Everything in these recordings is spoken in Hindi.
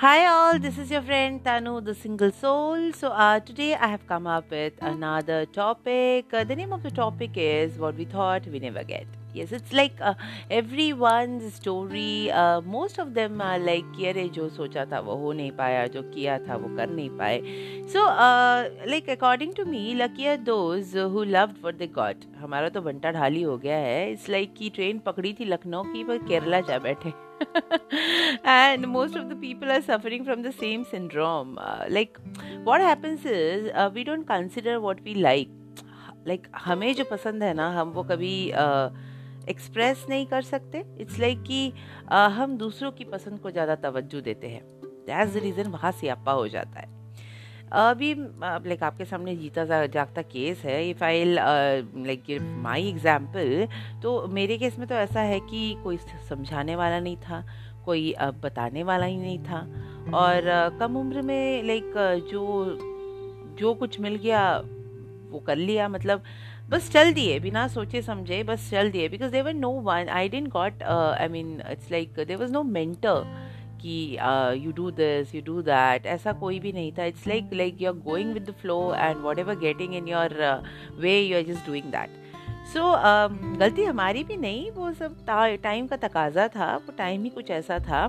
Hi all, this is your friend Tanu, the single soul. So uh, today I have come up with another topic. Uh, the name of the topic is what we thought we never get. Yes, it's like uh, everyone's story. Uh, most of them are like कि अरे जो सोचा था वो हो नहीं पाया जो किया था वो कर नहीं पाए so like according to me lucky are those who loved what they got हमारा तो बंटा ढाली हो गया है इट्स लाइक like कि ट्रेन पकड़ी थी लखनऊ की पर केरला जा बैठे and most of the people are suffering from the same syndrome uh, like what happens is uh, we don't consider what we like like हमें जो पसंद है ना हम वो कभी एक्सप्रेस नहीं कर सकते। इट्स लाइक कि हम दूसरों की पसंद को ज़्यादा तवज्जो देते हैं। दैट्स द रीज़न वहाँ सियापा हो जाता है। अभी लाइक आपके सामने जीता जागता केस है। If I like my example तो मेरे केस में तो ऐसा है कि कोई समझाने वाला नहीं था, कोई बताने वाला ही नहीं था। और कम उम्र में लाइक जो जो कुछ मिल गया, वो कर लिया। मतलब बस चल दिए, बिना सोचे समझे, बस चल दिए because there no one I didn't got I mean it's like there was no mentor कि you do this you do that ऐसा कोई भी नहीं था। It's like like you are going with the flow and whatever getting in your way you are just doing that so so, गलती हमारी भी नहीं वो सब टाइम का तकाजा था वो टाइम ही कुछ ऐसा था।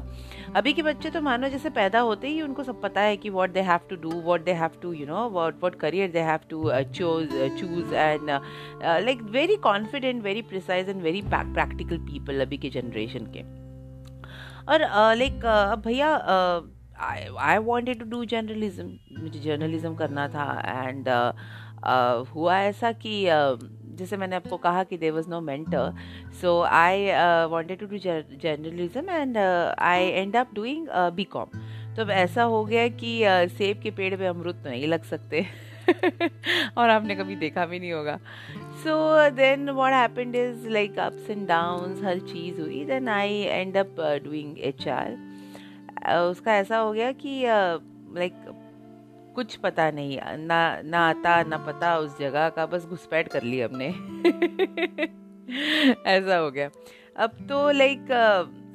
अभी के बच्चे तो मानो जैसे पैदा होते ही उनको सब पता है कि what they have to do what they have to you know what what career they have to choose choose and like very confident very precise and very practical people अभी के जनरेशन के। और लाइक अब भैया I wanted to do journalism मुझे जर्नलिज्म करना था एंड uh, हुआ ऐसा कि जैसे मैंने आपको कहा कि there was no mentor so I wanted to do journalism and I end up doing B com तो अब ऐसा हो गया कि uh, सेब के पेड़ पे अमरुद तो नहीं लग सकते। और आपने कभी देखा भी नहीं होगा। So then what happened is like ups and down हर चीज़ हुई then I end up doing H R उसका ऐसा हो गया कि लाइक uh, कुछ पता नहीं, ना ना आता, ना पता उस जगह का, बस घुसपैठ कर ली हमने। ऐसा हो गया। अब तो लाइक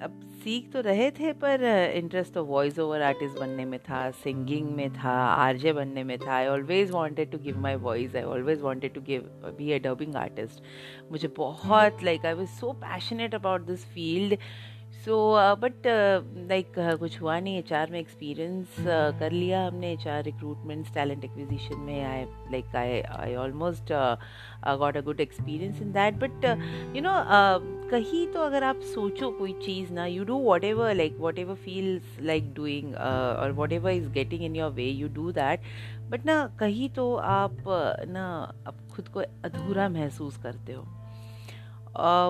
अब सीख तो रहे थे, पर इंटरेस्ट तो वॉइस ओवर आर्टिस्ट बनने में था सिंगिंग में था आरजे बनने में था। I always wanted to give my voice I always wanted to give be a dubbing artist मुझे बहुत like I was so passionate about this field so but like कुछ हुआ नहीं एच में एक्सपीरियंस uh, कर लिया हमने H R recruitments talent acquisition में I like I I almost got a good experience in that but you know कहीं तो अगर आप सोचो कोई चीज़ ना you do whatever like whatever feels like doing और whatever is getting in your way you do that but ना कहीं तो आप uh, ना आप खुद को अधूरा महसूस करते हो।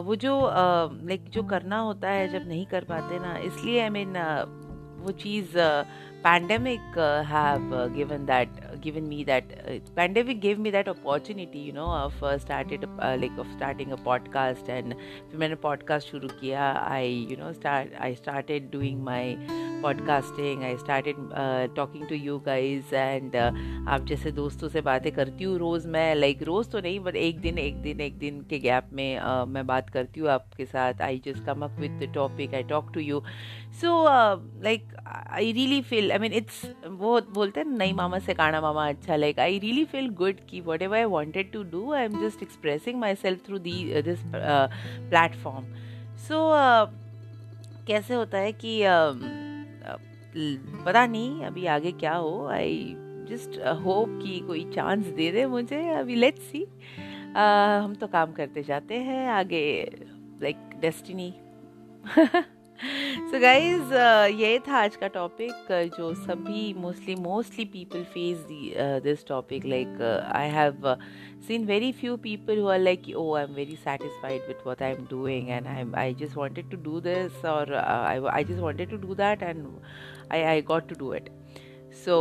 वो जो लाइक जो करना होता है, जब नहीं कर पाते ना, इसलिए आई मीन वो चीज़ pandemic have given that given me that pandemic give me that opportunity you know of started like of starting a podcast and फिर मैंने पॉडकास्ट शुरू किया I you know start I started doing my podcasting. I started talking to you guys and आप जैसे दोस्तों से बातें करती हूँ रोज़ मैं लाइक like रोज़ तो नहीं बट एक दिन एक दिन एक दिन के गैप में uh, मैं बात करती हूँ आपके साथ. I just come up with the topic I talk to you. So like I really feel I mean it's वो बोलते हैं नई मामा से काना मामा अच्छा like I really feel good कि whatever I wanted to do I am just expressing myself through the this platform so कैसे होता है कि uh, पता नहीं अभी आगे क्या हो। आई जस्ट होप कि कोई चांस दे दे मुझे अभी लेट्स सी uh, हम तो काम करते जाते हैं आगे like like, destiny so guys ये था आज का टॉपिक जो सभी mostly mostly people face this topic like I have seen very few people हुआ like oh I am very satisfied with what I am doing and I I just wanted to do this और I just wanted to do that and I I got to do it so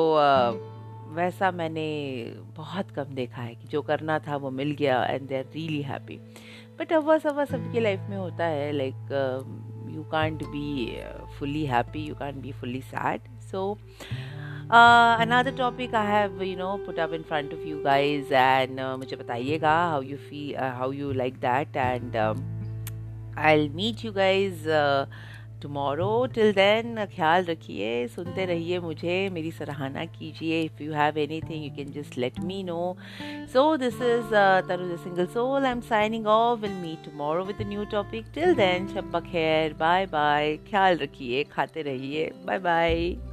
वैसा मैंने बहुत कम देखा है कि जो करना था वो मिल गया and they are really happy but अवस अवा सबकी लाइफ में होता है like like, uh, you can't be uh, fully happy you can't be fully sad so uh, another topic I have you know put up in front of you guys and uh, मुझे बताइएगा how you feel uh, how you like that and um, I'll meet you guys uh, tomorrow till then ख्याल रखिए, सुनते रहिए मुझे, मेरी सराहना कीजिए। If you have anything you can just let me know so this is Taru the single soul I am signing off will me tomorrow with new topic till then शब्बा खैर बाय बाय ख्याल रखिए, खाते रहिए. Bye bye